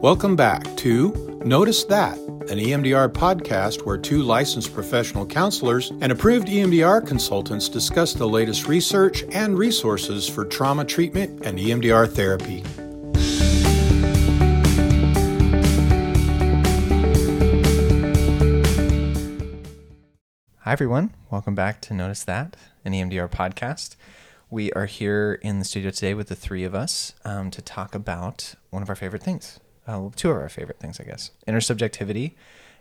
Welcome back to Notice That, an EMDR podcast where two licensed professional counselors and approved EMDR consultants discuss the latest research and resources for trauma treatment and EMDR therapy. Hi, everyone. Welcome back to Notice That, an EMDR podcast. We are here in the studio today with the three of us um, to talk about one of our favorite things. Uh, two of our favorite things, I guess intersubjectivity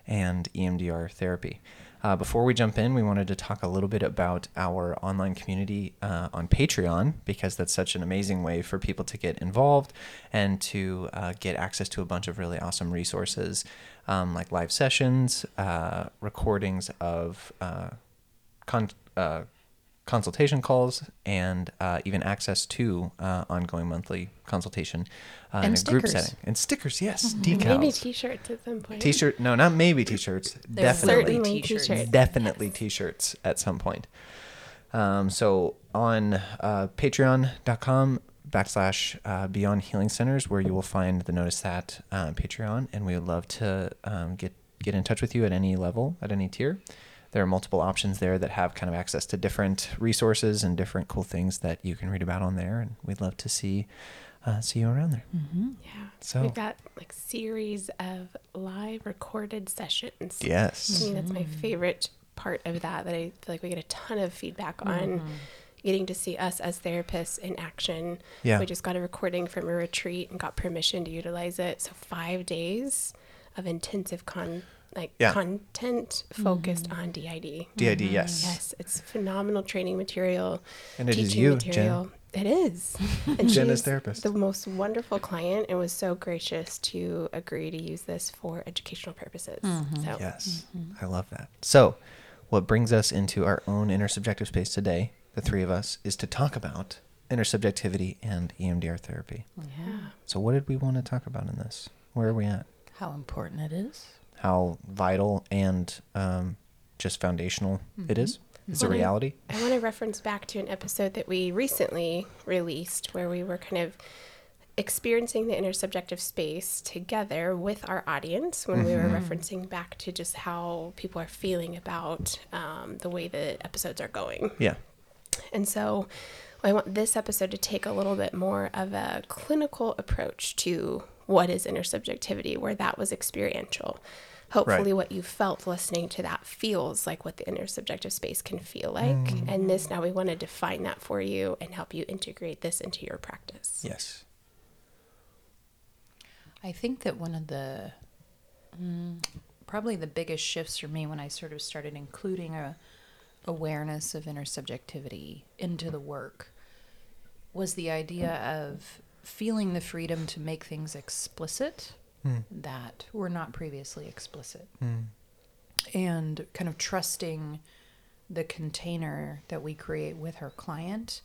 and EMDR therapy. Uh, before we jump in, we wanted to talk a little bit about our online community uh, on Patreon because that's such an amazing way for people to get involved and to uh, get access to a bunch of really awesome resources um, like live sessions, uh, recordings of uh, uh, consultation calls, and uh, even access to uh, ongoing monthly consultation uh, in And a group setting. And stickers, yes, Maybe decals. t-shirts at some point. T-shirt, no, not maybe t-shirts. Definitely certainly t-shirts. t-shirts. definitely t-shirts at some point um, so on uh, patreon.com backslash uh, beyond healing centers where you will find the notice that uh, patreon and we would love to um, get get in touch with you at any level at any tier there are multiple options there that have kind of access to different resources and different cool things that you can read about on there and we'd love to see uh, see you around there mm-hmm. Yeah. So- we've got like series of live recorded sessions. yes To me, that's my mm-hmm. favorite part of that. That I feel like we get a ton of feedback on. Mm-hmm. Getting to see us as therapists in action. Yeah. We just got a recording from a retreat and got permission to utilize it. So five days of intensive con like Yeah. content focused mm-hmm. on DID. did mm-hmm. yes Yes, it's phenomenal training material. And it is teaching you, material. It is. And Jen is therapist. The most wonderful client and was so gracious to agree to use this for educational purposes. Mm-hmm. So Yes, I love that. So, what brings us into our own intersubjective space today, the three of us, is to talk about intersubjectivity and EMDR therapy. yeah. So, what did we want to talk about in this? Where are we at? How important it is. How vital and um, just foundational it is? It's a Well, I- reality. I want to reference back to an episode that we recently released where we were kind of experiencing the intersubjective space together with our audience when we were referencing back to just how people are feeling about um, the way the episodes are going. Yeah. And so I want this episode to take a little bit more of a clinical approach to what is intersubjectivity, where that was experiential. Hopefully, Right. what you felt listening to that feels like what the intersubjective space can feel like. And this now we want to define that for you and help you integrate this into your practice. Yes. I think that one of the mm, probably the biggest shifts for me when I sort of started including a awareness of intersubjectivity into the work was the idea of feeling the freedom to make things explicit hmm. that were not previously explicit. Hmm. And kind of trusting the container that we create with her client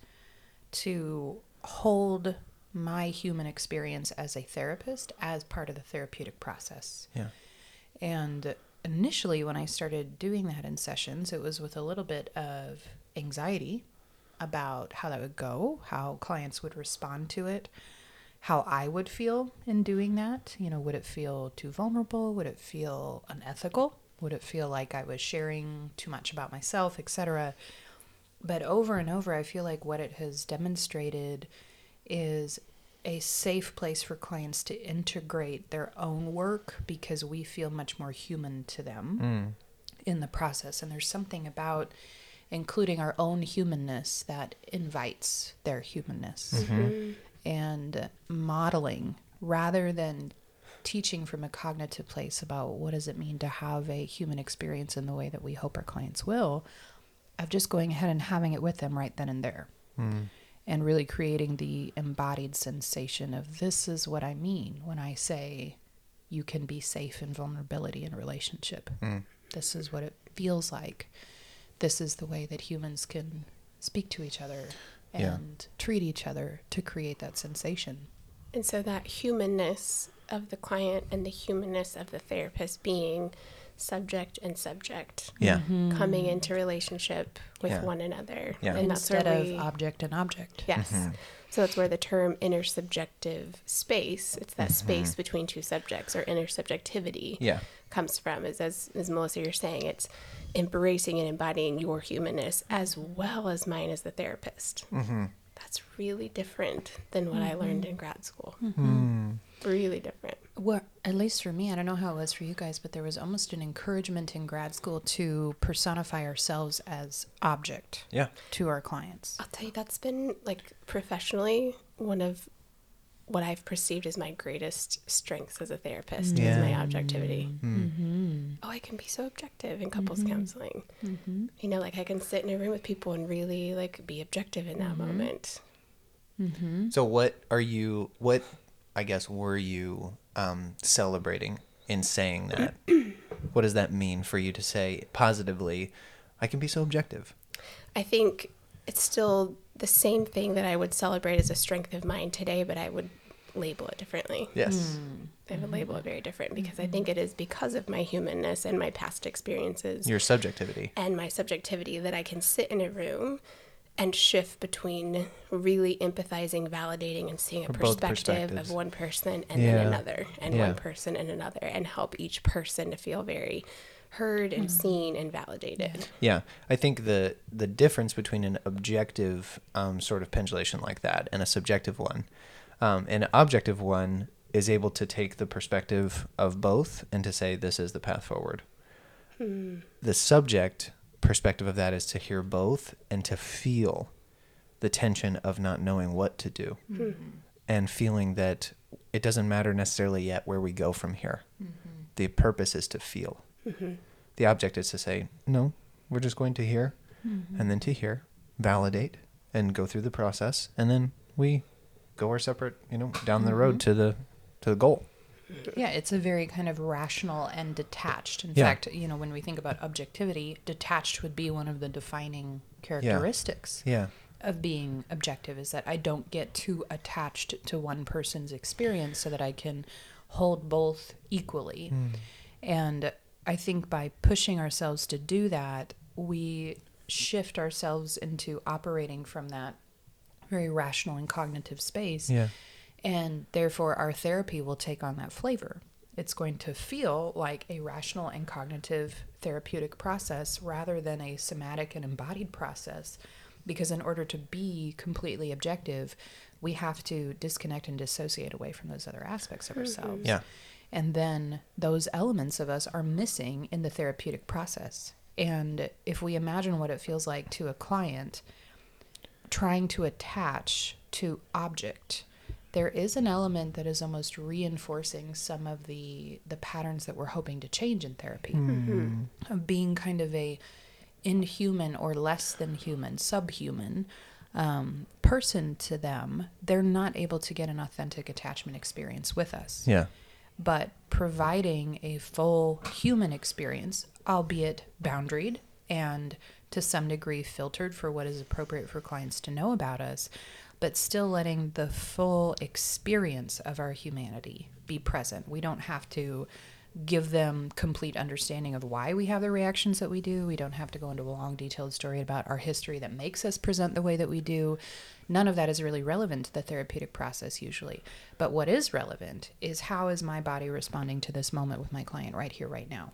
to hold my human experience as a therapist as part of the therapeutic process. Yeah. And initially, when I started doing that in sessions, it was with a little bit of anxiety about how that would go, how clients would respond to it, how I would feel in doing that. You know, would it feel too vulnerable? Would it feel unethical? Would it feel like I was sharing too much about myself, etc.? But over and over, I feel like what it has demonstrated is a safe place for clients to integrate their own work because we feel much more human to them mm. in the process. And there's something about including our own humanness that invites their humanness. Mm-hmm. Mm-hmm. And modeling rather than teaching from a cognitive place about what does it mean to have a human experience in the way that we hope our clients will of just going ahead and having it with them right then and there. Mm-hmm. And really creating the embodied sensation of this is what I mean when I say you can be safe in vulnerability in a relationship. Mm. This is what it feels like. This is the way that humans can speak to each other Yeah. and treat each other to create that sensation. And so that humanness of the client and the humanness of the therapist being subject and subject Yeah. Mm-hmm. coming into relationship with Yeah. one another. Yeah. And that's Instead of we, object and object. yes. Mm-hmm. So that's where the term intersubjective space, it's that mm-hmm. space between two subjects or intersubjectivity Yeah. comes from is as, as Melissa you're saying, it's embracing and embodying your humanness as well as mine as the therapist. Mm-hmm. That's really different than what I learned in grad school. Mm. Really different. Well, at least for me, I don't know how it was for you guys, but there was almost an encouragement in grad school to personify ourselves as object Yeah. to our clients. I'll tell you, that's been like professionally one of what I've perceived as my greatest strengths as a therapist is my objectivity. Mm-hmm. Oh, I can be so objective in couples counseling. Mm-hmm. You know, like I can sit in a room with people and really like be objective in that moment. Mm-hmm. So what are you what I guess were you um, celebrating in saying that? what does that mean for you to say positively I can be so objective? I think it's still the same thing that I would celebrate as a strength of mine today, but I would label it differently. Yes. I would label it mm. very different because I mm-hmm. think it is because of my humanness and my past experiences Your subjectivity. and my subjectivity that I can sit in a room and shift between really empathizing, validating, and seeing a For perspective of one person and Yeah. then another, and Yeah. one person and another, and help each person to feel very heard and mm. seen and validated. Yeah, I think the the difference between an objective um, sort of pendulation like that and a subjective one, um, an objective one is able to take the perspective of both and to say this is the path forward. Hmm. The subject perspective of that is to hear both and to feel the tension of not knowing what to do hmm. Hmm. and feeling that it doesn't matter necessarily yet where we go from here. Mm-hmm. The purpose is to feel. Mm-hmm. The object is to say, no, we're just going to hear mm-hmm. and then to hear, validate, and go through the process, and then we go our separate, you know, down the road mm-hmm. to the to the goal. Yeah, it's a very kind of rational and detached. In Yeah. fact, you know, when we think about objectivity, detached would be one of the defining characteristics Yeah. of being objective is that I don't get too attached to one person's experience so that I can hold both equally. Mm. And I think by pushing ourselves to do that, we shift ourselves into operating from that very rational and cognitive space. Yeah. And therefore, our therapy will take on that flavor. It's going to feel like a rational and cognitive therapeutic process rather than a somatic and embodied process. Because in order to be completely objective, we have to disconnect and dissociate away from those other aspects of mm-hmm. ourselves. Yeah. And then those elements of us are missing in the therapeutic process. And if we imagine what it feels like to a client trying to attach to object, there is an element that is almost reinforcing some of the the patterns that we're hoping to change in therapy. Of being kind of a inhuman or less than human, subhuman um, person to them, they're not able to get an authentic attachment experience with us Yeah. but providing a full human experience, albeit boundaried and to some degree filtered for what is appropriate for clients to know about us, but still letting the full experience of our humanity be present. We don't have to give them complete understanding of why we have the reactions that we do. We don't have to go into a long detailed story about our history that makes us present the way that we do. None of that is really relevant to the therapeutic process usually. But what is relevant is how is my body responding to this moment with my client right here right now.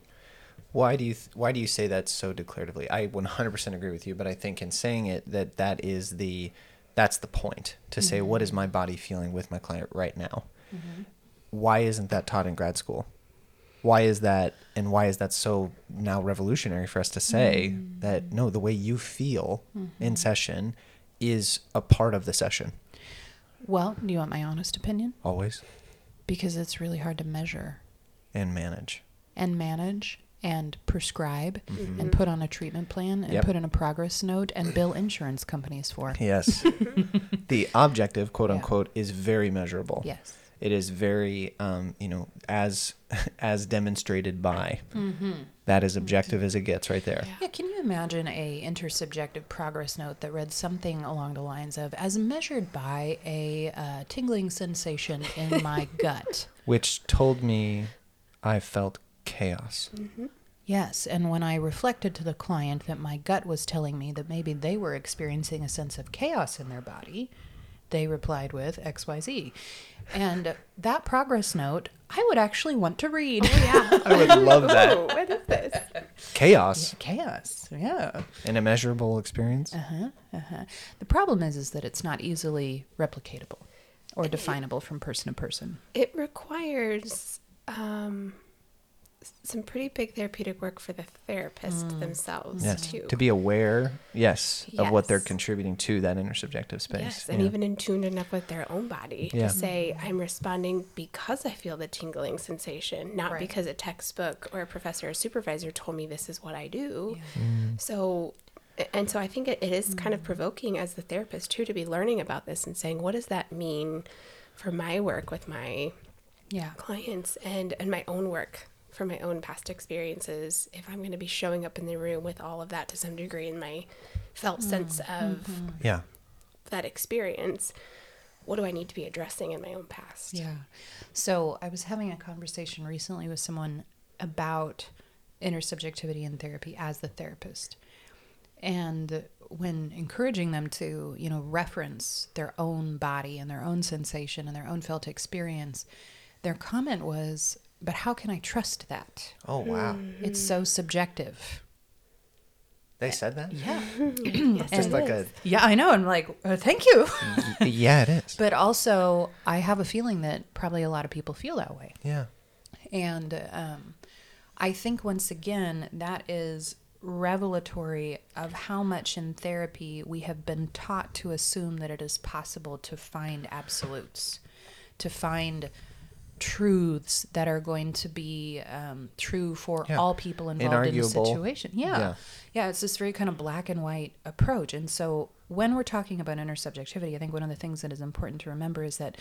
Why do you th- why do you say that so declaratively? I 100% agree with you, but I think in saying it that that is the that's the point to say what is mm-hmm. my body feeling with my client right now. Mm-hmm. Why isn't that taught in grad school? Why is that and why is that so now revolutionary for us to say mm. that no the way you feel in mm-hmm. session is a part of the session Well, do you want my honest opinion? always Because it's really hard to measure and manage. and manage and prescribe and put on a treatment plan and Yep. put in a progress note and bill insurance companies for. Yes. the objective, quote Yeah. unquote, is very measurable. Yes. It is very, um, you know, as as demonstrated by. That is objective as it gets, right there. Yeah, can you imagine a intersubjective progress note that read something along the lines of, as measured by a uh, tingling sensation in my gut? Which told me I felt chaos. Yes, and when I reflected to the client that my gut was telling me that maybe they were experiencing a sense of chaos in their body, they replied with XYZ. And that progress note, I would actually want to read. Yeah. I would love Ooh, that. what is this? Chaos. Chaos. Yeah. An immeasurable experience. Uh-huh, uh-huh. The problem is is that it's not easily replicatable or definable from person to person. It requires um, s- some pretty big therapeutic work for the therapist themselves Yes. too. To be aware, yes, of what they're contributing to that intersubjective space. Yes, and Yeah. even in tune enough with their own body Yeah. to say, I'm responding because I feel the tingling sensation, not Right. because a textbook or a professor or supervisor told me this is what I do. Mm. So, and so I think it, it is kind of provoking as the therapist too to be learning about this and saying, what does that mean for my work with my Yeah. clients and, and my own work for my own past experiences if i'm going to be showing up in the room with all of that to some degree in my felt mm, sense of mm-hmm. yeah. that experience what do i need to be addressing in my own past Yeah. So I was having a conversation recently with someone about intersubjectivity in therapy as the therapist. And when encouraging them to, you know, reference their own body and their own sensation and their own felt experience, their comment was, but how can I trust that? Oh wow. It's so subjective. They said that. Yeah. yes, Just like is. Yeah, I know. I'm like, uh, thank you. yeah, it is. But also, I have a feeling that probably a lot of people feel that way. yeah. And um, I think once again, that is revelatory of how much in therapy we have been taught to assume that it is possible to find absolutes, to find truths that are going to be um, true for Yeah. all people involved in the situation. Yeah. Yeah. yeah. it's this very kind of black and white approach. And so when we're talking about intersubjectivity, I think one of the things that is important to remember is that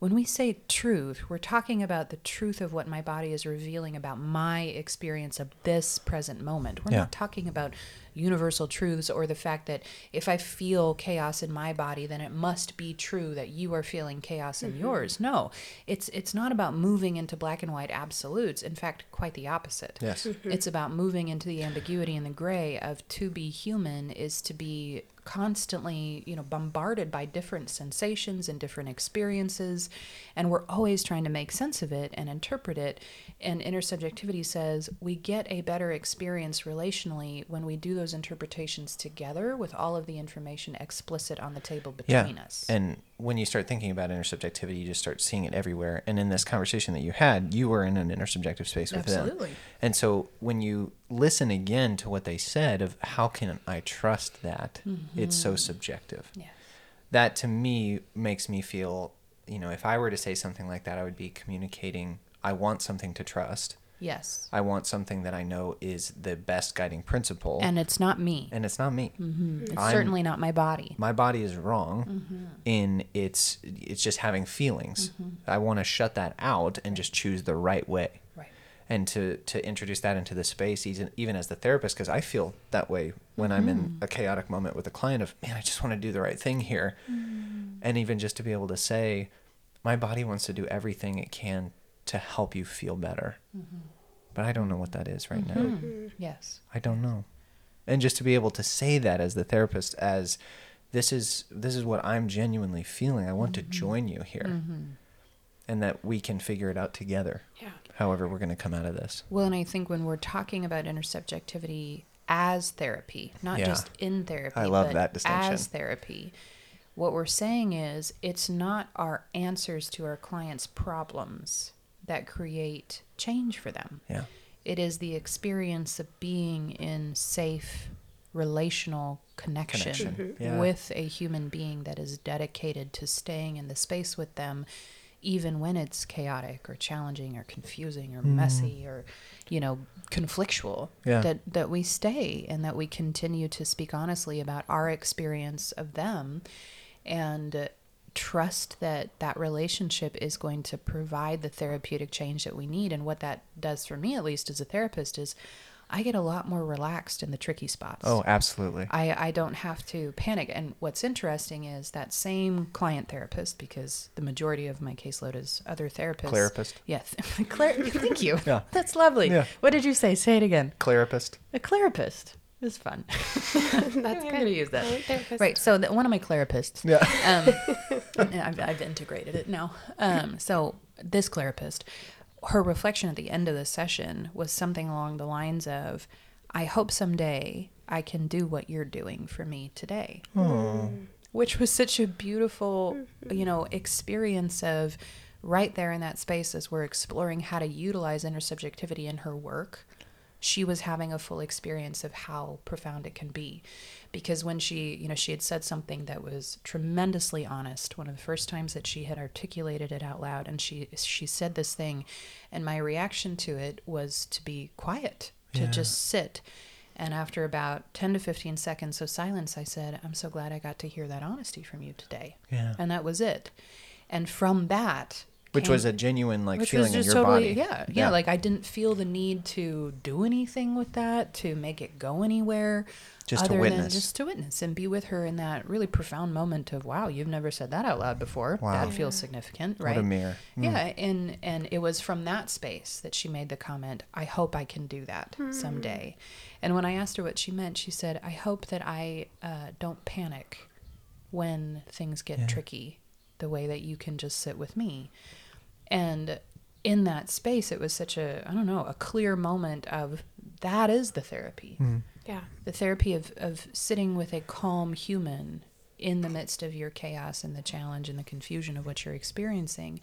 when we say truth, we're talking about the truth of what my body is revealing about my experience of this present moment. We're Yeah. not talking about universal truths or the fact that if I feel chaos in my body, then it must be true that you are feeling chaos in mm-hmm. yours. No, it's it's not about moving into black and white absolutes. In fact, quite the opposite. Yes. It's about moving into the ambiguity and the gray of to be human is to be constantly, you know, bombarded by different sensations and different experiences and we're always trying to make sense of it and interpret it. And intersubjectivity says we get a better experience relationally when we do those interpretations together with all of the information explicit on the table between yeah. us. And when you start thinking about intersubjectivity, you just start seeing it everywhere. And in this conversation that you had, you were in an intersubjective space with Absolutely. them. And so when you listen again to what they said of how can I trust that, it's so mm-hmm. subjective. yeah. That to me makes me feel, you know, if I were to say something like that, I would be communicating I want something to trust. Yes. I want something that I know is the best guiding principle. And it's not me. and it's not me. It's I'm- certainly not my body. my body is wrong Mm-hmm. in its it's just having feelings i want to shut that out and just choose the right way Right. and to to introduce that into the space even even as the therapist because i feel that way when i'm in Mm-hmm. a chaotic moment with a client of man i just want to do the right thing here Mm-hmm. and even just to be able to say my body wants to do everything it can to help you feel better Mm-hmm. but i don't know what that is right now mm-hmm. Mm-hmm. Yes. I don't know. And just to be able to say that as the therapist, as this is this is what I'm genuinely feeling. I want to mm-hmm. join you here, and that we can figure it out together. yeah However, we're going to come out of this. Well, and I think when we're talking about intersubjectivity as therapy, not Yeah. just in therapy, I love but that distinction. as therapy, what we're saying is it's not our answers to our clients' problems that create change for them. Yeah. It is the experience of being in safe relational connection, Connection. Mhm. Yeah. with a human being that is dedicated to staying in the space with them even when it's chaotic or challenging or confusing or messy or you know conflictual Yeah. that that we stay and that we continue to speak honestly about our experience of them and uh, trust that that relationship is going to provide the therapeutic change that we need and what that does for me at least as a therapist is I get a lot more relaxed in the tricky spots. Oh, absolutely. I, I don't have to panic. And what's interesting is that same client therapist, because the majority of my caseload is other therapists. Clarapist. Yes. Thank you. Yeah. That's lovely. Yeah. What did you say? Say it again. Clarapist. A clarapist. It was fun. That's I'm good. going to use that. Right, So the, one of my therapists. Yeah. Um, I've, I've integrated it now. Um, so this therapist, her reflection at the end of the session was something along the lines of, "I hope someday I can do what you're doing for me today." Which was such a beautiful, you know, experience of right there in that space as we're exploring how to utilize intersubjectivity in her work she was having a full experience of how profound it can be because when she you know she had said something that was tremendously honest one of the first times that she had articulated it out loud and she she said this thing and my reaction to it was to be quiet to Yeah. just sit and after about 10 to 15 seconds of silence i said i'm so glad i got to hear that honesty from you today Yeah. and that was it and from that Which came- was a genuine like which feeling was just in your totally body. yeah, yeah like i didn't feel the need to do anything with that to make it go anywhere Just to other than witness. just to witness and be with her in that really profound moment of wow you've never said that out loud before Wow. that feels significant What right a mirror. Mm. yeah and and it was from that space that she made the comment i hope i can do that someday and when i asked her what she meant she said i hope that i uh, don't panic when things get Yeah. tricky the way that you can just sit with me and in that space it was such a i don't know a clear moment of that is the therapy Mm. Yeah. the therapy of, of sitting with a calm human in the midst of your chaos and the challenge and the confusion of what you're experiencing.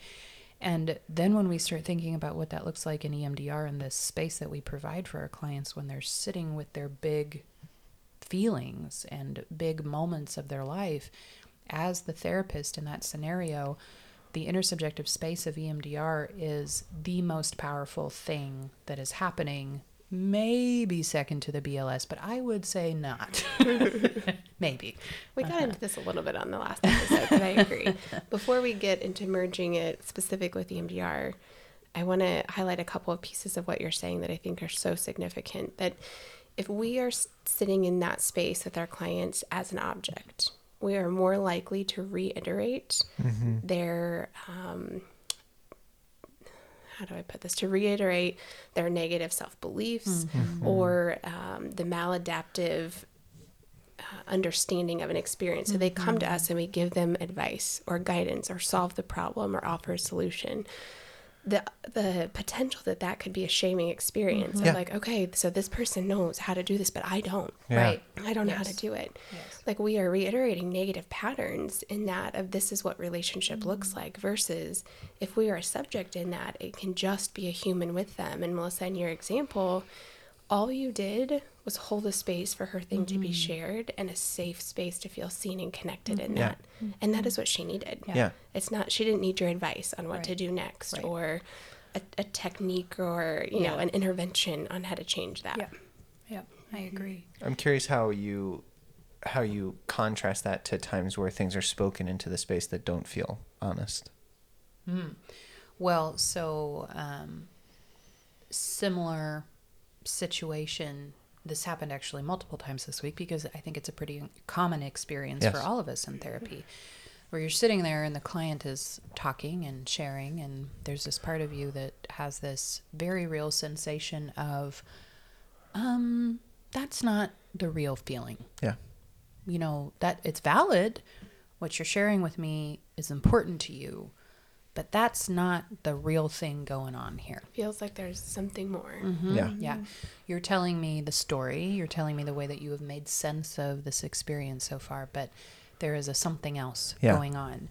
And then when we start thinking about what that looks like in EMDR and this space that we provide for our clients when they're sitting with their big feelings and big moments of their life, as the therapist in that scenario, the intersubjective space of EMDR is the most powerful thing that is happening. Maybe second to the BLS, but I would say not. Maybe. We got into this a little bit on the last episode, but I agree. Before we get into merging it specific with EMDR, I want to highlight a couple of pieces of what you're saying that I think are so significant. That if we are sitting in that space with our clients as an object, we are more likely to reiterate their um, how do I put this? To reiterate their negative self beliefs or um, the maladaptive uh, understanding of an experience. So they come to us and we give them advice or guidance or solve the problem or offer a solution. The, the potential that that could be a shaming experience mm-hmm. of Yeah. like okay so this person knows how to do this but i don't Yeah. Right. I don't know how to do it. Yes. Like we are reiterating negative patterns in that of this is what relationship looks mm-hmm. like versus if we are a subject in that, it can just be a human with them. And Melissa, in your example, all you did was hold a space for her thing to be mm-hmm. shared and a safe space to feel seen and connected in mm-hmm. Yeah. that. And that mm-hmm. is what she needed. Yeah. It's not she didn't need your advice on what to do next Right. or a, a technique or, you know, an intervention on how to change that. Yeah. Yeah. I agree. I'm curious how you how you contrast that to times where things are spoken into the space that don't feel honest. Hmm. Well, so um, similar situation. This happened actually multiple times this week because I think it's a pretty common experience Yes. for all of us in therapy, where you're sitting there and the client is talking and sharing, and there's this part of you that has this very real sensation of, um, that's not the real feeling Yeah. you know that it's valid what you're sharing with me is important to you but that's not the real thing going on here Feels like there's something more. Mm-hmm. Yeah. yeah you're telling me the story you're telling me the way that you have made sense of this experience so far but there is a something else Yeah. going on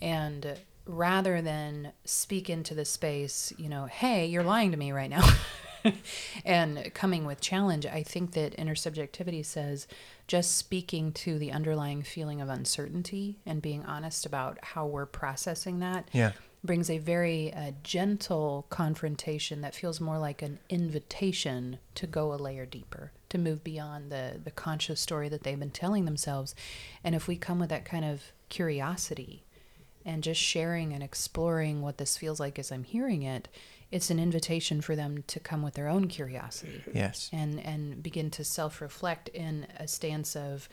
and rather than speak into the space you know hey you're lying to me right now and coming with challenge i think that intersubjectivity says just speaking to the underlying feeling of uncertainty and being honest about how we're processing that Yeah. brings a very uh, gentle confrontation that feels more like an invitation to go a layer deeper, to move beyond the, the conscious story that they've been telling themselves. And if we come with that kind of curiosity and just sharing and exploring what this feels like as I'm hearing it, it's an invitation for them to come with their own curiosity Yes. and and begin to self reflect in a stance of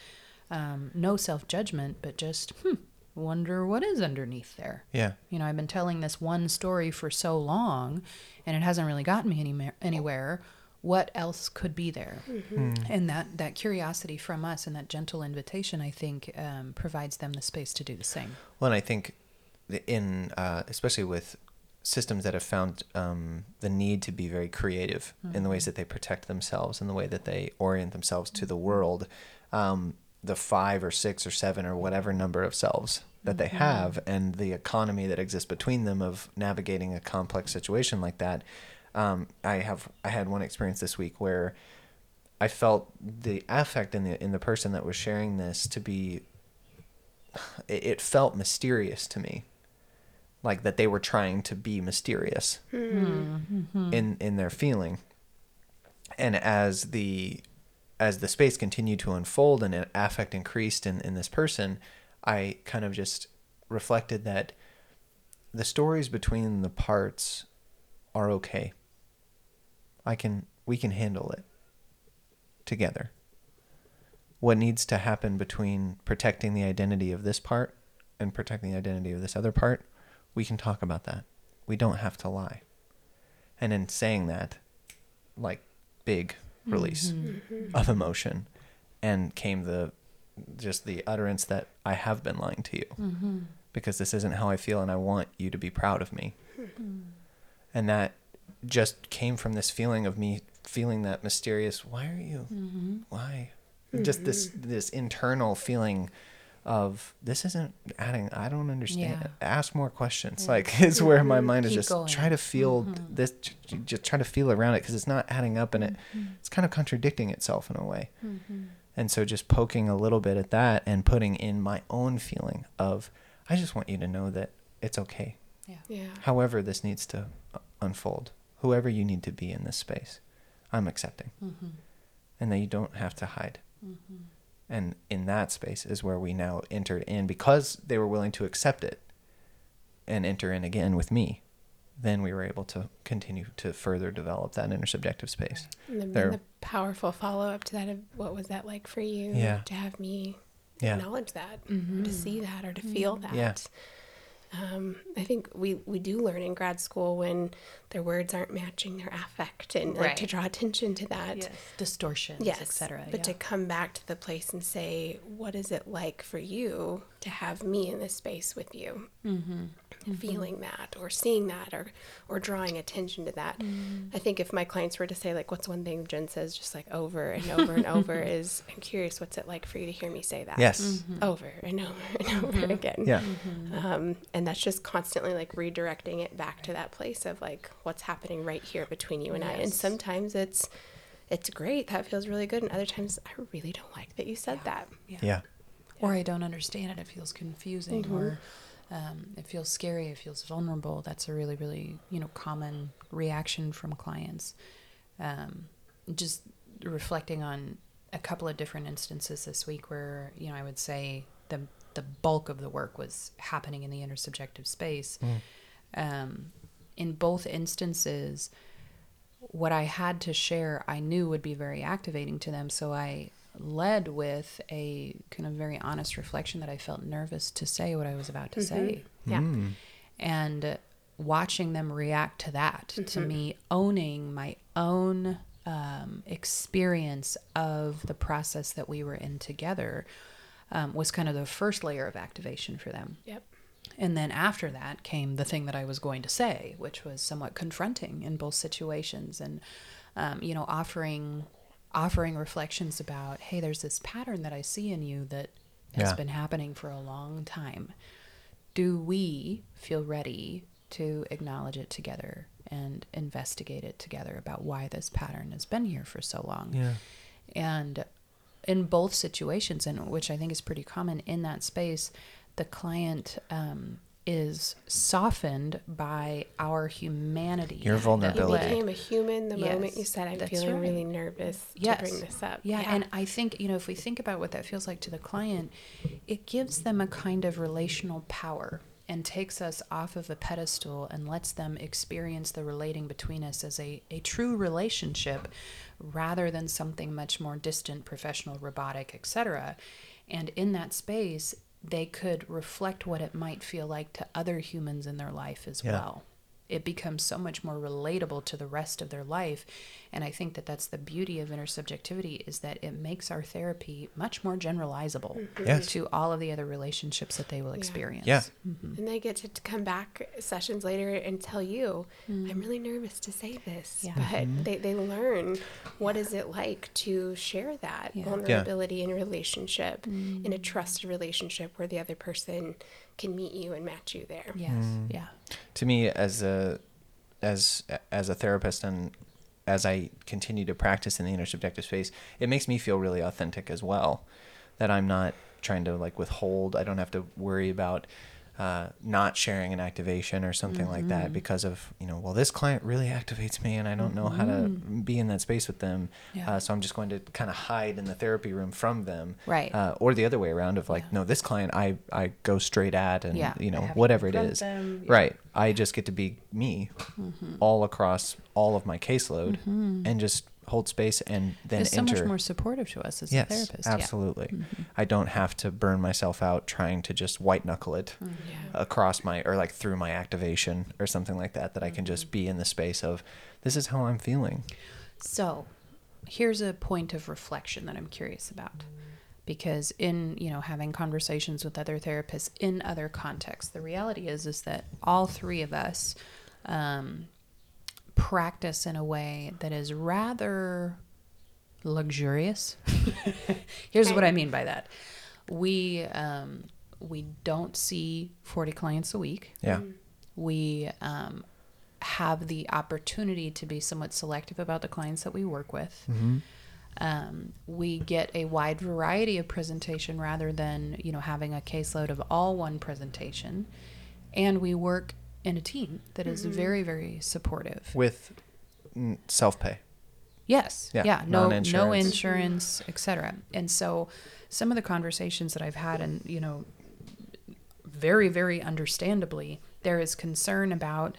um, no self judgment, but just hmm, wonder what is underneath there. Yeah. You know, I've been telling this one story for so long, and it hasn't really gotten me any anywhere. what else could be there Hmm. and that that curiosity from us and that gentle invitation i think um, provides them the space to do the same Well, and I think in uh, especially with systems that have found um, the need to be very creative in the ways that they protect themselves and the way that they orient themselves to the world, um, the five or six or seven or whatever number of selves that they have, and the economy that exists between them of navigating a complex situation like that. Um, I have I had one experience this week where I felt the affect in the in the person that was sharing this to be it, it felt mysterious to me like that they were trying to be mysterious hmm. in in their feeling. And as the as the space continued to unfold and affect increased in, in this person i kind of just reflected that the stories between the parts are okay. I can we can handle it together. What needs to happen between protecting the identity of this part and protecting the identity of this other part, we can talk about that. We don't have to lie. And in saying that, like big release mm-hmm. of emotion, and came the just the utterance that I have been lying to you mm-hmm. because this isn't how I feel and I want you to be proud of me. Hmm. And that just came from this feeling of me feeling that mysterious, why are you? Mm-hmm. Why? Just this this internal feeling of this isn't adding I don't understand. Yeah. Ask more questions. Mm-hmm. Like is where my mm-hmm. mind is Keep just going. try to feel mm-hmm. this just try to feel around it because it's not adding up and it it's kind of contradicting itself in a way. And so just poking a little bit at that and putting in my own feeling of I just want you to know that it's okay. yeah Yeah. However this needs to uh, unfold. Whoever you need to be in this space, I'm accepting. And that you don't have to hide. And in that space is where we now entered in because they were willing to accept it and enter in again with me. Then we were able to continue to further develop that intersubjective space. And the, There- and the powerful follow up to that of what was that like for you Yeah. to have me Yeah. acknowledge that, or to see that, or to mm-hmm. feel that. Yeah. Um, I think we, we do learn in grad school when their words aren't matching their affect and like, to draw attention to that. distortions Yes, etc But to come back to the place and say, what is it like for you to have me in this space with you? Mm-hmm. Feeling that, or seeing that, or or drawing attention to that. I think if my clients were to say, like, what's one thing Jen says just like over and over and over is, I'm curious, what's it like for you to hear me say that? Yes. Over and over and over again. Yeah. Um, and that's just constantly like redirecting it back to that place of like what's happening right here between you and I. And sometimes it's it's great. That feels really good. And other times I really don't like that you said that. Yeah. Or I don't understand it. It feels confusing, or um, it feels scary. It feels vulnerable. That's a really, really you know common reaction from clients. Um, just reflecting on a couple of different instances this week where you know I would say the the bulk of the work was happening in the intersubjective space. Um, in both instances, what I had to share, I knew would be very activating to them. So I led with a kind of very honest reflection that I felt nervous to say what I was about to say. Yeah. And uh, watching them react to that, to me owning my own um, experience of the process that we were in together, um, was kind of the first layer of activation for them. Yep. And then after that came the thing that I was going to say, which was somewhat confronting in both situations, and um, you know, offering offering reflections about, hey, there's this pattern that I see in you that has Yeah. been happening for a long time. Do we feel ready to acknowledge it together and investigate it together about why this pattern has been here for so long? Yeah. And in both situations, and which I think is pretty common in that space, the client um, is softened by our humanity. Your that You became a human the moment you said, I'm feeling right. really nervous Yes. to bring this up. Yeah, and I think, you know, if we think about what that feels like to the client, it gives them a kind of relational power and takes us off of a pedestal and lets them experience the relating between us as a, a true relationship rather than something much more distant, professional, robotic, etc. And in that space, they could reflect what it might feel like to other humans in their life as Yeah. well it becomes so much more relatable to the rest of their life and i think that that's the beauty of intersubjectivity is that it makes our therapy much more generalizable mm-hmm. Yes. to all of the other relationships that they will experience Yeah. Mm-hmm. And they get to come back sessions later and tell you, I'm mm-hmm. really nervous to say this. Yeah. But they, they learn what is it like to share that Yeah. vulnerability in a relationship, in a mm. trusted relationship where the other person can meet you and match you there. yes hmm. yeah to me as a as as a therapist and as I continue to practice in the intersubjective space, it makes me feel really authentic as well. That I'm not trying to like withhold. I don't have to worry about uh, not sharing an activation or something like Mm-hmm. that because of you know well this client really activates me and I don't know how to be in that space with them. Mm-hmm. Yeah. Uh, so I'm just going to kind of hide in the therapy room from them. Right. Uh, or the other way around of like Yeah. no this client I I go straight at and Yeah, you know whatever it is them. Right. I just get to be me Mm-hmm. all across all of my caseload and just hold space and then it's so enter. much more supportive to us as yes, a therapist yeah. Mm-hmm. absolutely. I don't have to burn myself out trying to just white knuckle it Mm-hmm. Across my or like through my activation or something like that. That I can Mm-hmm. just be in the space of this is how I'm feeling. So, here's a point of reflection that I'm curious about. Because in, you know, having conversations with other therapists in other contexts, the reality is is that all three of us um, practice in a way that is rather luxurious. Here's what I mean by that. We um, we don't see 40 clients a week Yeah. we um, have the opportunity to be somewhat selective about the clients that we work with. Um, we get a wide variety of presentation rather than you know having a caseload of all one presentation, and we work in a team that is mm-hmm. very very supportive. With self pay. Yes. Yeah, Yeah. no, no non-insurance. insurance, etc. And so, some of the conversations that I've had, and you know, very, very understandably, there is concern about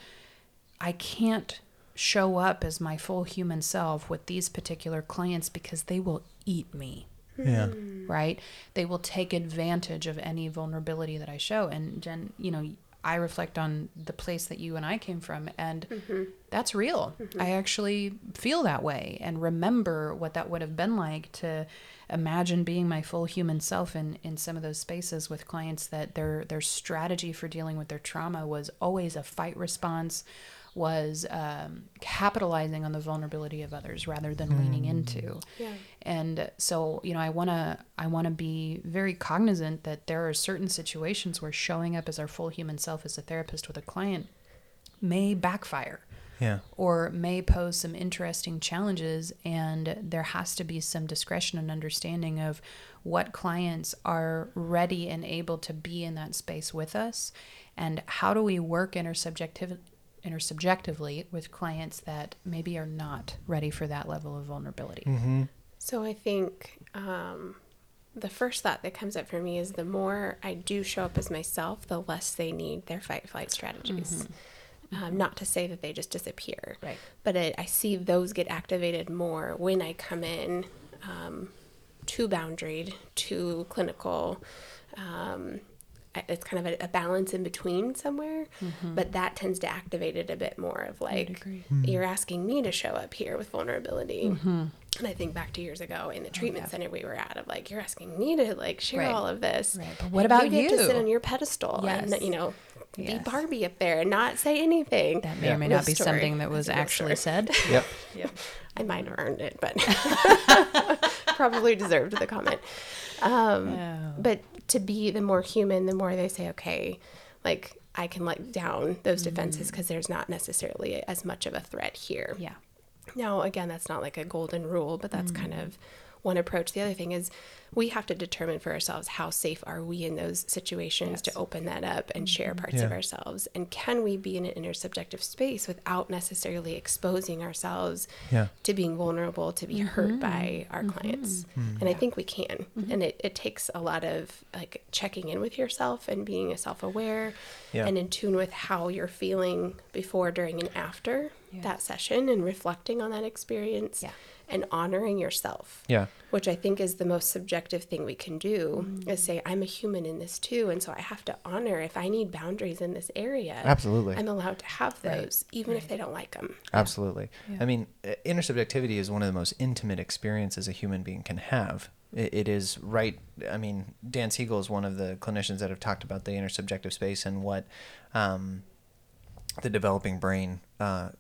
I can't show up as my full human self with these particular clients because they will eat me Yeah. right? They will take advantage of any vulnerability that I show. And Jen, you know, I reflect on the place that you and I came from, and mm-hmm. that's real. Mm-hmm. I actually feel that way and remember what that would have been like to imagine being my full human self in, in some of those spaces with clients that their their strategy for dealing with their trauma was always a fight response was um, capitalizing on the vulnerability of others rather than leaning into Yeah. and so you know i want to i want to be very cognizant that there are certain situations where showing up as our full human self as a therapist with a client may backfire Yeah. or may pose some interesting challenges and there has to be some discretion and understanding of what clients are ready and able to be in that space with us and how do we work intersubjective intersubjectively with clients that maybe are not ready for that level of vulnerability So I think um, the first thought that comes up for me is the more I do show up as myself, the less they need their fight flight strategies. Um, not to say that they just disappear, Right. but it, I see those get activated more when I come in um, too boundaried, too clinical. Um, I- it's kind of a, a balance in between somewhere, mm-hmm. but that tends to activate it a bit more of like, agree. Hmm. you're asking me to show up here with vulnerability. Mm-hmm. And I think back to years ago in the oh, treatment center we were at of like, you're asking me to like share Right. all of this. Right, but what And about you? Get to sit on your pedestal Yes. and, you know, Yes. be Barbie up there and not say anything. that may Yeah. or may Real not be something that was That's actually story. said Yep. yep. I might have earned it, but probably deserved the comment. Um, Oh. But to be the more human, the more they say, okay, like I can let down those defenses because there's not necessarily as much of a threat here. yeah Now, again, that's not like a golden rule, but that's kind of one approach. The other thing is we have to determine for ourselves how safe are we in those situations to open that up and share mm-hmm. parts of ourselves. And can we be in an intersubjective space without necessarily exposing ourselves Yeah. to being vulnerable, to be hurt mm-hmm. by our mm-hmm. clients? Hmm. And I think we can. And it, it takes a lot of like checking in with yourself and being self aware Yeah. and in tune with how you're feeling before, during, and after Yeah. that session and reflecting on that experience Yeah. And honoring yourself Yeah. which I think is the most subjective thing we can do is say, I'm a human in this too. And so I have to honor if I need boundaries in this area. Absolutely. I'm allowed to have those, even if they don't like them. Absolutely. Yeah. I mean, uh, intersubjectivity is one of the most intimate experiences a human being can have. It, it is right. I mean, Dan Siegel is one of the clinicians that have talked about the intersubjective space and what um, the developing brain uh,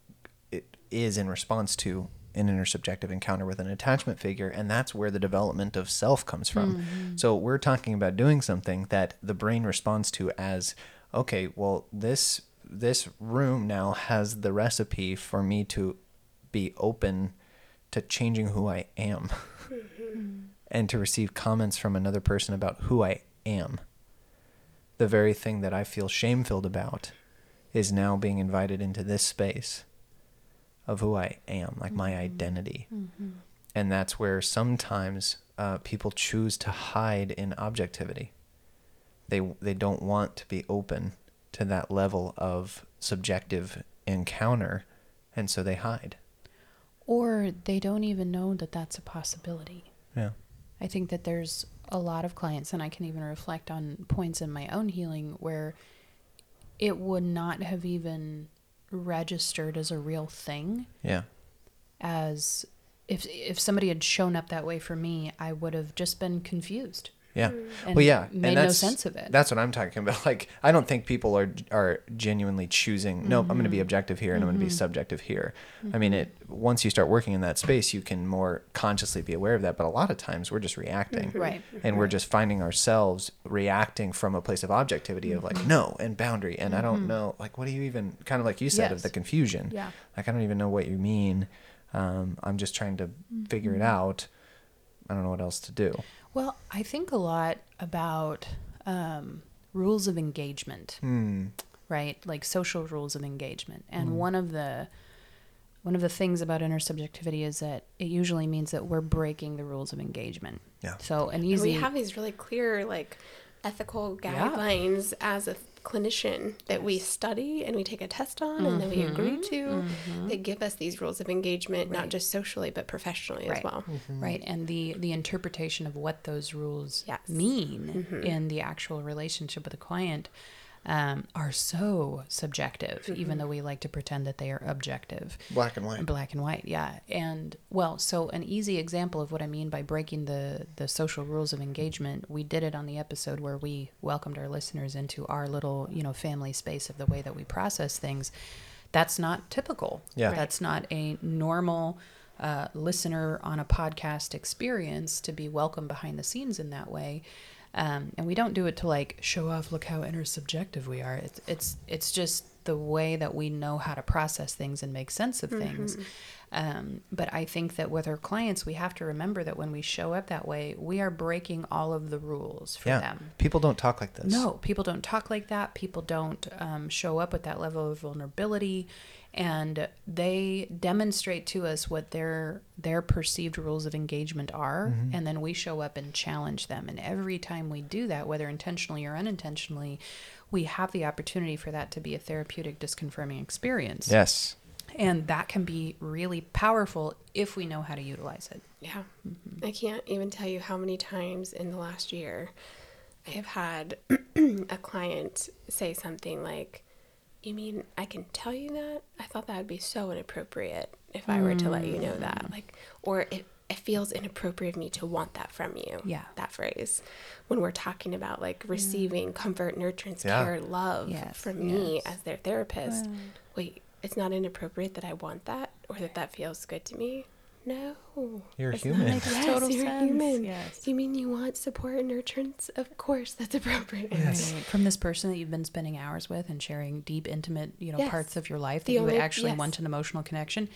it is in response to an intersubjective encounter with an attachment figure and that's where the development of self comes from. Mm-hmm. So we're talking about doing something that the brain responds to as okay well this this room now has the recipe for me to be open to changing who I am mm-hmm. and to receive comments from another person about who I am. The very thing that I feel shame filled about is now being invited into this space of who I am, like my identity. And that's where sometimes uh, people choose to hide in objectivity. They, they don't want to be open to that level of subjective encounter, and so they hide. Or they don't even know that that's a possibility. Yeah. I think that there's a lot of clients, and I can even reflect on points in my own healing where it would not have even registered as a real thing Yeah. as if if somebody had shown up that way for me, I would have just been confused. Yeah. And well, yeah. made and no that's- sense of it. That's what I'm talking about. Like, I don't think people are are genuinely choosing. No, I'm going to be Mm-hmm. objective here, and I'm going to be subjective here. I mean, it. Once you start working in that space, you can more consciously be aware of that. But a lot of times, we're just reacting, Right. And we're just finding ourselves reacting from a place of objectivity of Mm-hmm. like no and boundary, and I don't know. Like, what do you even kind of like you said of the confusion? Yeah. Like, I don't even know what you mean. Um, I'm just trying to figure Mm-hmm. it out. I don't know what else to do. Well, I think a lot about um, rules of engagement, Hmm. right? Like social rules of engagement. And one of the one of the things about intersubjectivity is that it usually means that we're breaking the rules of engagement. Yeah. So an And easy we have these really clear, like, ethical Yeah. guidelines as a clinician that we study and we take a test on and then we mm-hmm. agree to mm-hmm. that give us these rules of engagement, not just socially, but professionally as Right. well. Mm-hmm. right. And the the interpretation of what those rules Yes. mean in the actual relationship with a client um, are so subjective even though we like to pretend that they are objective. Black and white. black and white yeah. And well so an easy example of what i mean by breaking the the social rules of engagement we did it on the episode where we welcomed our listeners into our little you know family space of the way that we process things. That's not typical. Yeah. that's not a normal uh, listener on a podcast experience to be welcomed behind the scenes in that way um, and we don't do it to like show off look how intersubjective we are it's it's it's just the way that we know how to process things and make sense of things um, but i think that with our clients we have to remember that when we show up that way we are breaking all of the rules for Yeah. them People don't talk like this. no, people don't talk like that. People don't um, show up with that level of vulnerability, and they demonstrate to us what their their perceived rules of engagement are, mm-hmm. and then we show up and challenge them. And every time we do that, whether intentionally or unintentionally, we have the opportunity for that to be a therapeutic disconfirming experience. Yes. And that can be really powerful if we know how to utilize it. Yeah. Mm-hmm. I can't even tell you how many times in the last year I have had a client say something like, You mean I can tell you that? I thought that would be so inappropriate if I were to let you know that. Mm. Like, or it, it feels inappropriate of me to want that from you. Yeah. That phrase. When we're talking about like receiving comfort, nurturance, Yeah. care, love Yes, from me as their therapist. Wait, it's not inappropriate that I want that or that that feels good to me? No. You're It's human. Not. Yes, total you're sense, human. yes. You mean you want support and nurturance? Of course, that's appropriate. Right. From this person that you've been spending hours with and sharing deep, intimate, you know, Yes. parts of your life that The you only- actually yes. want an emotional connection.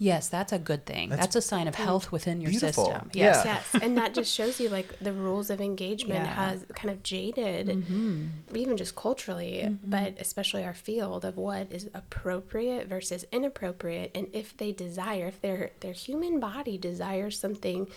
Yes, that's a good thing. That's, That's a sign of health within your beautiful. system. Yeah. Yes. Yes, and that just shows you like the rules of engagement Yeah. has kind of jaded, Mm-hmm. even just culturally, but especially our field of what is appropriate versus inappropriate, and if they desire, if their their human body desires something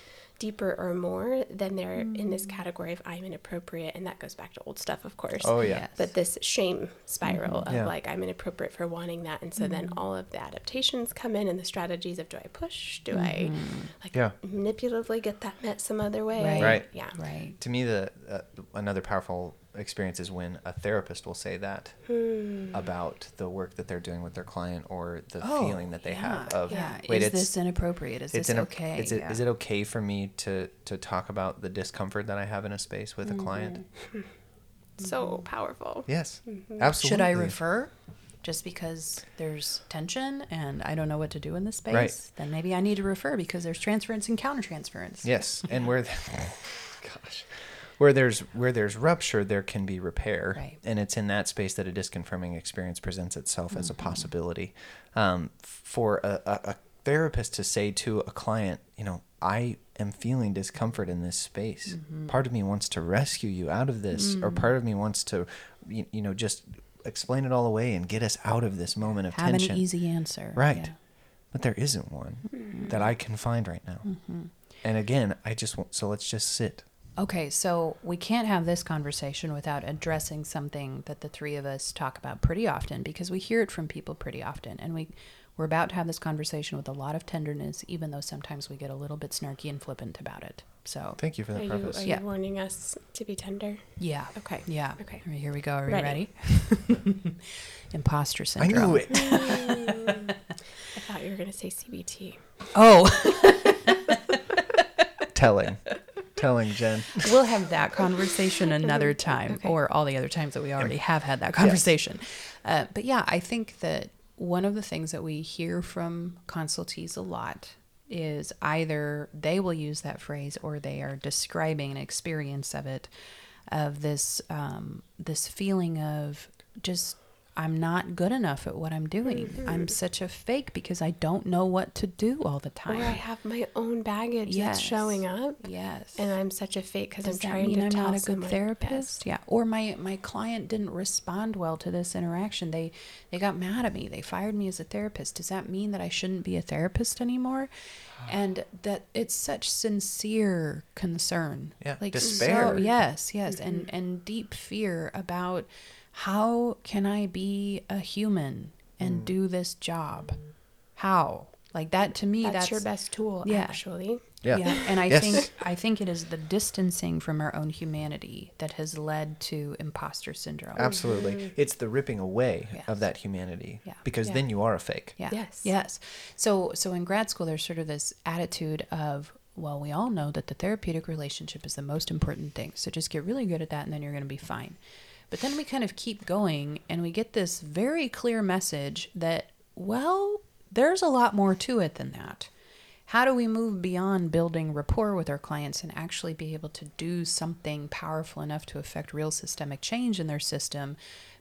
deeper or more, then they're in this mm. category of I'm inappropriate. And that goes back to old stuff, of course. Oh yeah. Yes. But this shame spiral mm-hmm. of Yeah. like, I'm inappropriate for wanting that. And so then mm-hmm. all of the adaptations come in and the strategies of do I push? Do I mm-hmm. like Yeah. manipulatively get that met some other way? Right. Right. Yeah. Right. To me, the uh, another powerful experience is when a therapist will say that Hmm. about the work that they're doing with their client or the Oh, feeling that they have of yeah. wait, is it's this inappropriate? Is it's this in okay? Is it, Yeah. is it okay for me to to talk about the discomfort that I have in a space with a client? So powerful. Yes, Mm-hmm. absolutely. Should I refer? Just because there's tension and I don't know what to do in this space, Right. then maybe I need to refer because there's transference and countertransference. Yes, and where, the, gosh, where there's where there's rupture, there can be repair, Right. and it's in that space that a disconfirming experience presents itself as a Mm-hmm. possibility. Um, for a, a, a therapist to say to a client, you know, I am feeling discomfort in this space. Mm-hmm. Part of me wants to rescue you out of this, or Mm. part of me wants to, you, you know, just explain it all away and get us out of this moment of tension. Have tension. an easy answer. Right. Yeah. Mm-hmm. But there isn't one that I can find right now. And again, I just want, so let's just sit. Okay, so we can't have this conversation without addressing something that the three of us talk about pretty often because we hear it from people pretty often. And we, we're about to have this conversation with a lot of tenderness, even though sometimes we get a little bit snarky and flippant about it. So, Thank you for Are that you, are Yeah. you warning us to be tender? yeah. Okay. Yeah. Okay. All right, Here we go. Are we Ready. ready? Imposter I syndrome. knew it. I thought you were going to say CBT. Oh, telling. Telling, Jen. we'll have that conversation another time Okay. or all the other times that we already have had that conversation. Uh, but yeah, I think that one of the things that we hear from consultees a lot is either they will use that phrase or they are describing an experience of it of this um, this feeling of just I'm not good enough at what I'm doing. Mm-hmm. I'm such a fake because I don't know what to do all the time. Or time. I have my own baggage Yes. that's showing up. Yes. And I'm such a fake because I'm Does that trying mean to I'm tell not a good someone- therapist? Yeah. Or my my client didn't respond well to this interaction. They they got mad at me. They fired me as a therapist. Does that mean that I shouldn't be a therapist anymore? Ah. And that it's such sincere concern. Yeah, Like despair. So, yes, yes, and mm-hmm. and deep fear about how can I be a human and mm. do this job? How? Like that to me That's, that's, your best tool, Yeah. actually. Yeah. yeah. and I Yes. think I think it is the distancing from our own humanity that has led to imposter syndrome. Absolutely. Mm-hmm. It's the ripping away Yes. of that humanity. Yeah. Because Yeah. then you are a fake. Yeah. Yes. Yes. So so in grad school there's sort of this attitude of well, we all know that the therapeutic relationship is the most important thing. So just get really good at that and then you're going to be fine. But then we kind of keep going and we get this very clear message that well, there's a lot more to it than that. How do we move beyond building rapport with our clients and actually be able to do something powerful enough to affect real systemic change in their system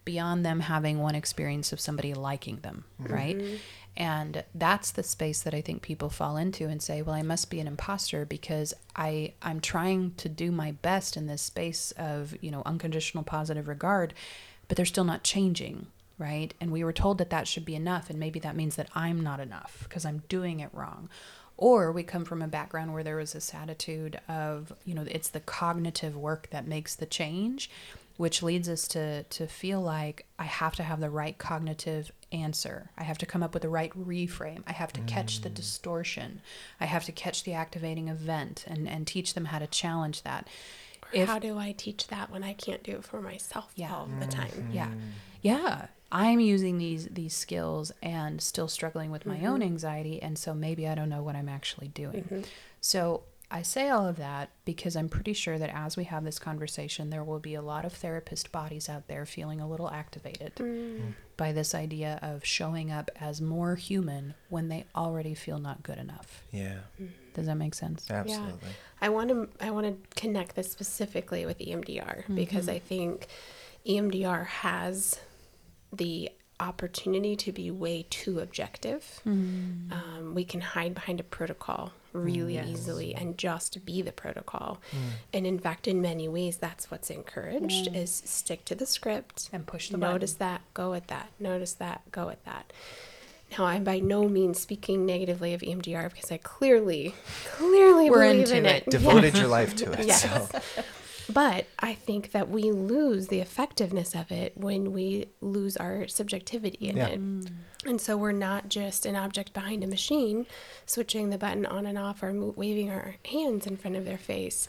beyond them having one experience of somebody liking them, mm-hmm. right? And that's the space that I think people fall into and say, well, I must be an imposter because I I'm trying to do my best in this space of, you know, unconditional positive regard, but they're still not changing, right? And we were told that that should be enough and maybe that means that I'm not enough because I'm doing it wrong. Or we come from a background where there was this attitude of, you know, it's the cognitive work that makes the change, which leads us to to feel like I have to have the right cognitive answer. I have to come up with the right reframe. I have to catch the mm. distortion. I have to catch the activating event and and teach them how to challenge that. Or how do I teach that when I can't do it for myself Yeah. all the time? Mm-hmm. yeah yeah i'm using these these skills and still struggling with my mm-hmm. own anxiety and so maybe i don't know what i'm actually doing mm-hmm. so i say all of that because i'm pretty sure that as we have this conversation there will be a lot of therapist bodies out there feeling a little activated mm. by this idea of showing up as more human when they already feel not good enough. Yeah. Mm-hmm. does that make sense? Absolutely. I want to I want to connect this specifically with EMDR mm-hmm. because I think EMDR has the opportunity to be way too objective. Mm-hmm. Um, we can hide behind a protocol really mm, Yes. easily and just be the protocol. Mm. And in fact, in many ways, that's what's encouraged mm. is stick to the script And push the Notice button. that, go with that. Notice that, go with that. Now, I'm by no means speaking negatively of EMDR because I clearly, clearly We're believe into in it. it. Devoted your life to it. Yes. So. But I think that we lose the effectiveness of it when we lose our subjectivity in Yeah. it. And so we're not just an object behind a machine, switching the button on and off or waving our hands in front of their face.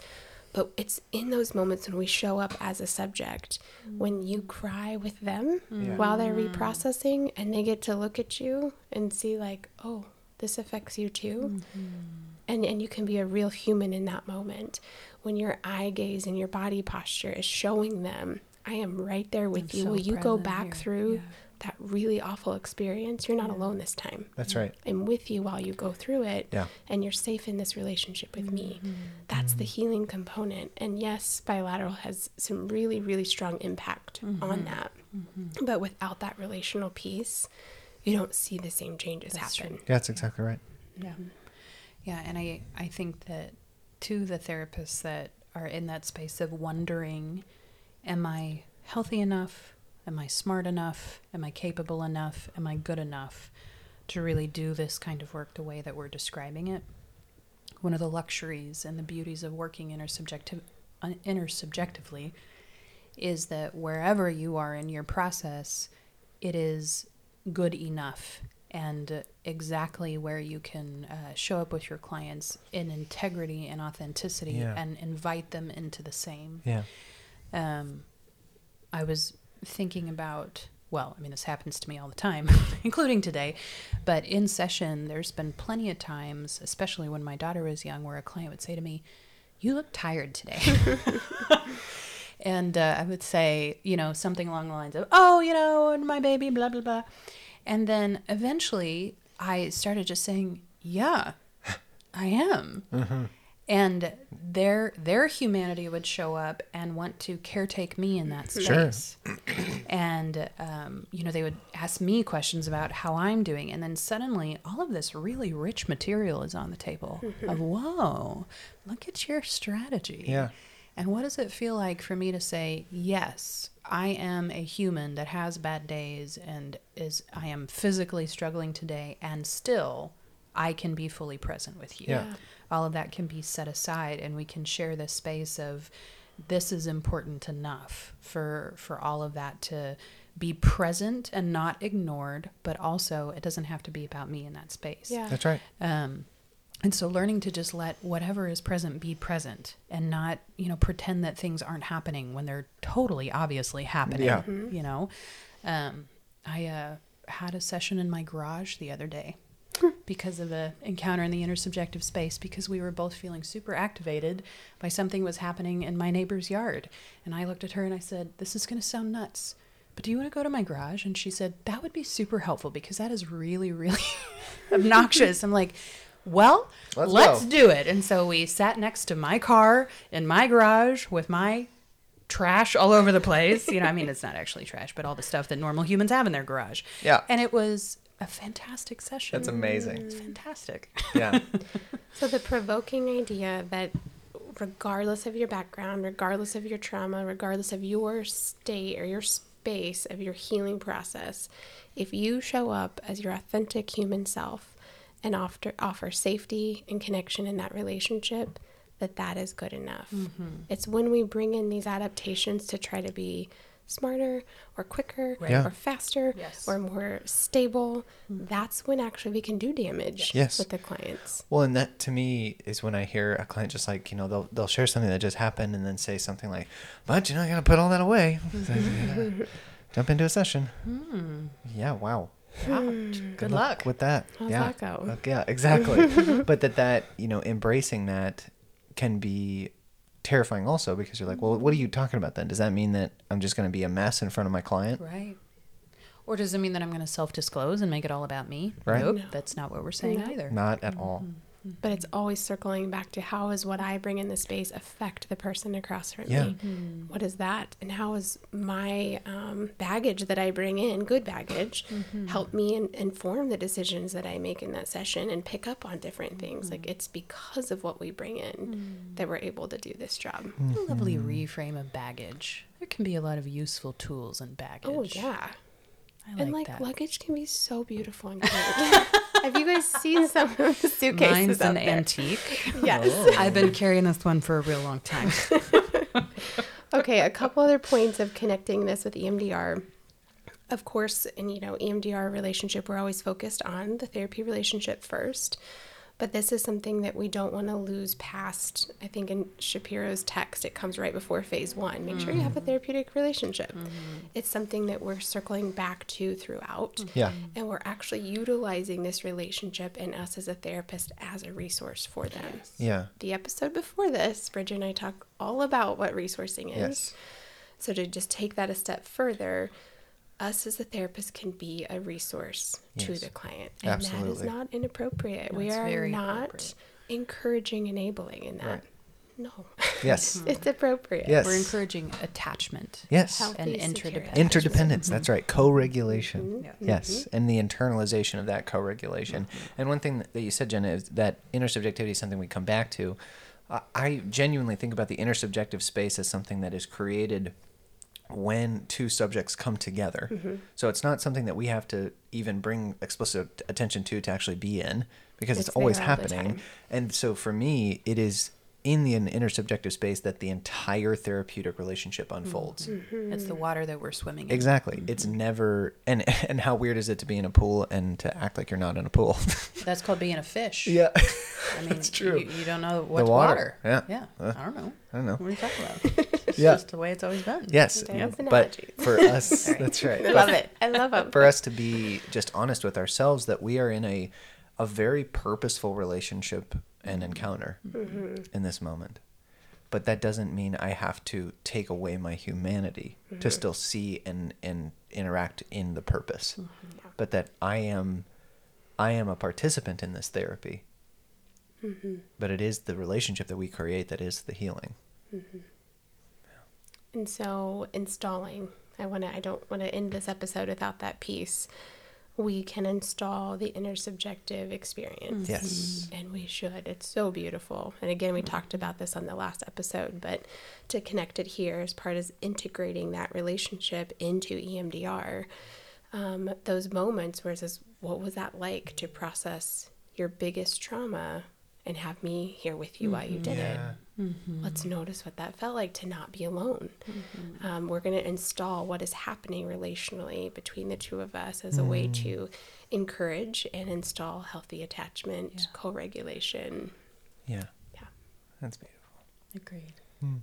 But it's in those moments when we show up as a subject, when you cry with them Yeah. while they're mm. reprocessing and they get to look at you and see, like, oh, this affects you too mm-hmm. and and you can be a real human in that moment when your eye gaze and your body posture is showing them i am right there with I'm you so will you go back here." through Yeah. that really awful experience you're not alone this time That's right. i'm with you while you go through it Yeah. and you're safe in this relationship with me Mm-hmm. that's the healing component and yes bilateral has some really really strong impact Mm-hmm. on that but without that relational piece you don't see the same changes That's happen Yeah, that's exactly right. Yeah. Yeah, and I I think that to the therapists that are in that space of wondering, am I healthy enough? Am I smart enough? Am I capable enough? Am I good enough to really do this kind of work the way that we're describing it? One of the luxuries and the beauties of working intersubjective, intersubjectively is that wherever you are in your process, it is good enough and exactly where you can uh, show up with your clients in integrity and authenticity Yeah. and invite them into the same. Yeah. Um, I was thinking about, well, I mean, this happens to me all the time, including today, but in session, there's been plenty of times, especially when my daughter was young, where a client would say to me, You look tired today. and uh, I would say, you know, something along the lines of, Oh, you know, and my baby, blah, blah, blah. And then eventually I started just saying, Yeah, I am and their their humanity would show up and want to caretake me in that space. Sure. and um, you know they would ask me questions about how i'm doing and then suddenly all of this really rich material is on the table of whoa look at your strategy Yeah. and what does it feel like for me to say yes i am a human that has bad days and is i am physically struggling today and still i can be fully present with you Yeah. all of that can be set aside and we can share this space of this is important enough for for all of that to be present and not ignored but also it doesn't have to be about me in that space yeah That's right. um, and so learning to just let whatever is present be present and not, you know, pretend that things aren't happening when they're totally obviously happening. Yeah. You know, um, I uh, had a session in my garage the other day because of a encounter in the intersubjective space because we were both feeling super activated by something was happening in my neighbor's yard. And I looked at her and I said, This is going to sound nuts. But do you want to go to my garage? And she said, That would be super helpful because that is really, really obnoxious. I'm like, Well, Let's let's, do it. And so we sat next to my car in my garage with my trash all over the place. You know, I mean, it's not actually trash, but all the stuff that normal humans have in their garage. Yeah. And it was a fantastic session. That's amazing. It's fantastic. Yeah. So the provoking idea that regardless of your background, regardless of your trauma, regardless of your state or your space of your healing process, if you show up as your authentic human self and offer offer safety and connection in that relationship, that that is good enough. Mm-hmm. It's when we bring in these adaptations to try to be smarter or quicker Yeah. or faster Yes. or more stable, mm-hmm. that's when actually we can do damage Yes. with the clients. Well, and that to me is when I hear a client just like, you know, they'll they'll share something that just happened and then say something like, "But you know, I got to put all that away." So, yeah, mm-hmm. Jump into a session. Mm. Yeah, wow. Wow. Hmm. Good luck. with that. How's yeah. that go? Yeah, exactly. but that that, you know, embracing that can be terrifying also because you're like, "Well, what are you talking about then? Does that mean that I'm just going to be a mess in front of my client?" Right. Or does it mean that I'm going to self disclose and make it all about me? Right. Nope. No. That's not what we're saying No. either. Not at all. But it's always circling back to how is what I bring in the space affect the person across from Yeah. me? Hmm. What is that? And how is my um, baggage that I bring in, good baggage, mm-hmm. help me in, inform the decisions that I make in that session and pick up on different things? Like mm-hmm. it's because of what we bring in mm. that we're able to do this job. Mm-hmm. A lovely reframe of baggage. There can be a lot of useful tools and baggage. Oh, yeah. I like, and like that. luggage can be so beautiful and cute. Have you guys seen some of the suitcases Mine's out an there? antique. Yes. I've been carrying this one for a real long time. Okay, a couple other points of connecting this with EMDR. Of course, in you know EMDR relationship, we're always focused on the therapy relationship first, but this is something that we don't want to lose past. I think in Shapiro's text, it comes right before phase one. Make sure you have a mm-hmm. therapeutic relationship. Mm-hmm. It's something that we're circling back to throughout. Mm-hmm. Yeah. And we're actually utilizing this relationship and us as a therapist as a resource for them. Yeah. The episode before this, Bridger and I talk all about what resourcing is. Yes. So to just take that a step further, us as a therapist can be a resource to the client. And that Absolutely. is not inappropriate. we are not encouraging enabling in that. Right. No. Yes. it's appropriate. Yes. We're encouraging attachment Yes. Healthy, and secure interdependence. Interdependence. Mm-hmm. That's right. Co-regulation. Mm-hmm. Yeah. Yes, mm-hmm. and the internalization of that co-regulation. And one thing that you said, Jenna, is that intersubjectivity is something we come back to. I- I genuinely think about the intersubjective space as something that is created when two subjects come together. Mm-hmm. So it's not something that we have to even bring explicit attention to to actually be in because it's, It's always there all the happening. And so for me, it is in the intersubjective space that the entire therapeutic relationship unfolds. Mm-hmm. Mm-hmm. It's the water that we're swimming in. Exactly. Mm-hmm. It's never and and how weird is it to be in a pool and to act like you're not in a pool? That's called being a fish. yeah. I mean, it's true. You, you don't know what's water. water. Yeah. Yeah. Uh, I don't know. I don't know. What are you talking about? It's Yeah. just the way it's always been. Yes. There's But analogies. for us, Sorry. that's right. I But love it. I love them. For us to be just honest with ourselves that we are in a a very purposeful relationship and encounter mm-hmm. in this moment. But that doesn't mean I have to take away my humanity to mm-hmm. still see and and interact in the purpose. Mm-hmm. But that I am I am a participant in this therapy. But it is the relationship that we create that is the healing. And so installing, I want to I don't want to end this episode without that piece. We can install the intersubjective experience. Yes. And we should. It's so beautiful. And again, we talked about this on the last episode, but to connect it here as part of integrating that relationship into EMDR, um, those moments where it says, What was that like to process your biggest trauma and have me here with you while you did it? Mm-hmm. Let's notice what that felt like to not be alone. Mm-hmm. Um, we're going to install what is happening relationally between the two of us as a way mm. to encourage and install healthy attachment, Yeah. co regulation. Yeah. Yeah. That's beautiful. Agreed. Hmm.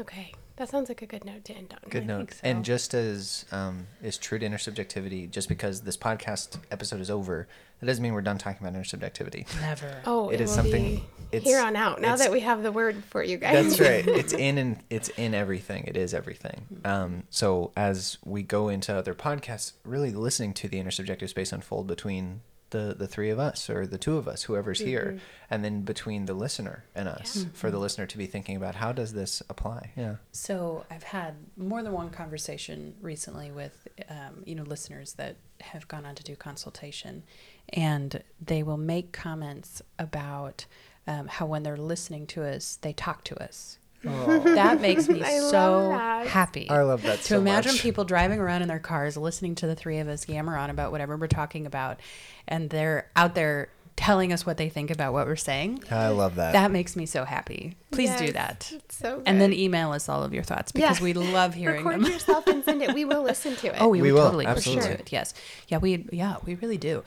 Okay. That sounds like a good note to end on. Good I note. so. And just as um, is true to intersubjectivity, just because this podcast episode is over, that doesn't mean we're done talking about intersubjectivity. Never. Oh, It it, is will something- be it's- here on out. Now that we have the word for you guys. That's right. It's in and it's in everything. It is everything. Um, so as we go into other podcasts, really listening to the intersubjective space unfold between the the three of us or the two of us, whoever's here, and then between the listener and us, for the listener to be thinking about how does this apply? Yeah. So I've had more than one conversation recently with, um, you know, listeners that have gone on to do consultation, and they will make comments about um, how when they're listening to us, they talk to us. That makes me I so happy. I love that to so imagine much. people driving around in their cars listening to the three of us yammer on about whatever we're talking about, and they're out there telling us what they think about what we're saying. I love that. That makes me so happy. Please do that. it's so And then email us all of your thoughts because Yeah. we love hearing Record them. yourself and send it. We will listen to it. Oh, we, We would will, totally listen absolutely. to it. Yes, yeah, we yeah we really do.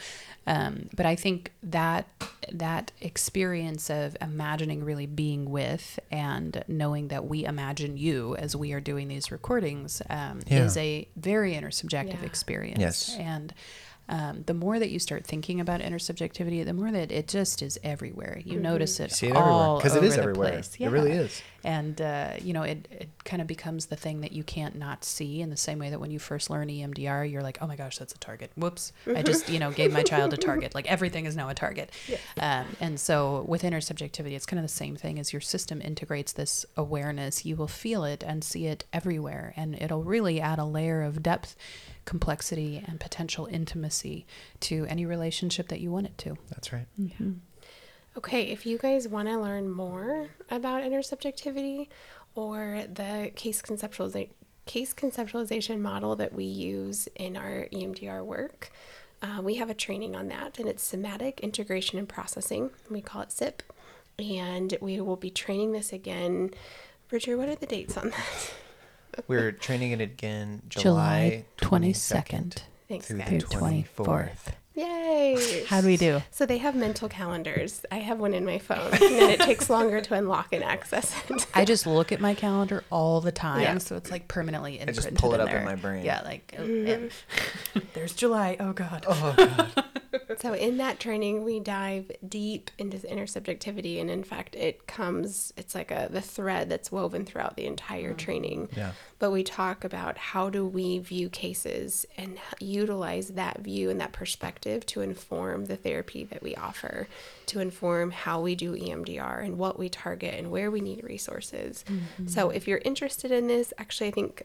Um, but I think that that experience of imagining really being with and knowing that we imagine you as we are doing these recordings um, Yeah. is a very intersubjective Yeah. experience. Yes. and. Um, the more that you start thinking about intersubjectivity, the more that it just is everywhere. You notice it, You see it everywhere all because it over is the everywhere. place. It really is. and uh, you know it, it kind of becomes the thing that you can't not see in the same way that when you first learn emdr you're like oh my gosh that's a target whoops i just you know gave my child a target like everything is now a target um, and so with intersubjectivity it's kind of the same thing as your system integrates this awareness you will feel it and see it everywhere and it'll really add a layer of depth complexity and potential intimacy to any relationship that you want it to That's right. Okay, if you guys want to learn more about intersubjectivity or the case conceptualiza- case conceptualization model that we use in our EMDR work. Uh, we have a training on that, and it's somatic integration and processing. We call it SIP. And we will be training this again. Bridger, what are the dates on that? We're training it again July July 22nd Thanks, through the 24th. 24th. Yay! How do we do? So they have mental calendars. I have one in my phone, and then it takes longer to unlock and access it. I just look at my calendar all the time, Yeah. so it's like permanently in. I just pull it up in there. my brain. Yeah, like oh, mm-hmm. and- there's July. Oh God. Oh god. So in that training, we dive deep into the intersubjectivity, and in fact, it comes. It's like a the thread that's woven throughout the entire mm. training. Yeah. But we talk about how do we view cases and utilize that view and that perspective to inform the therapy that we offer, to inform how we do EMDR and what we target and where we need resources. Mm-hmm. So if you're interested in this, actually, I think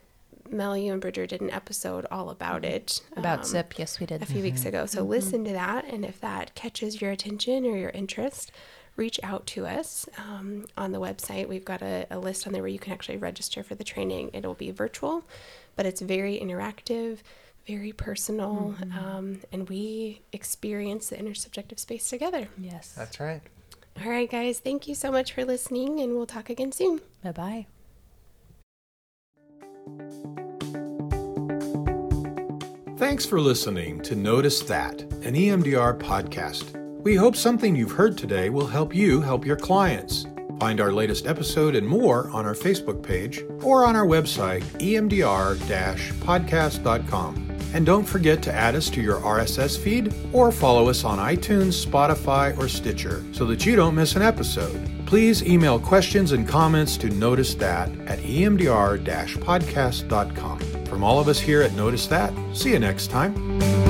Mel, you and Bridger did an episode all about it. About um, SIP, yes, we did. a few weeks ago. So listen to that, and if that catches your attention or your interest, reach out to us um, on the website. We've got a, a list on there where you can actually register for the training. It'll be virtual, but it's very interactive, very personal, um, and we experience the intersubjective space together. Yes. That's right. All right, guys, thank you so much for listening, and we'll talk again soon. Bye bye. Thanks for listening to Notice That, an EMDR podcast. We hope something you've heard today will help you help your clients. Find our latest episode and more on our Facebook page or on our website, emdr podcast.com. And don't forget to add us to your RSS feed or follow us on iTunes, Spotify, or Stitcher so that you don't miss an episode. Please email questions and comments to Notice That at E emdr podcast.com. From all of us here at Notice That, see you next time.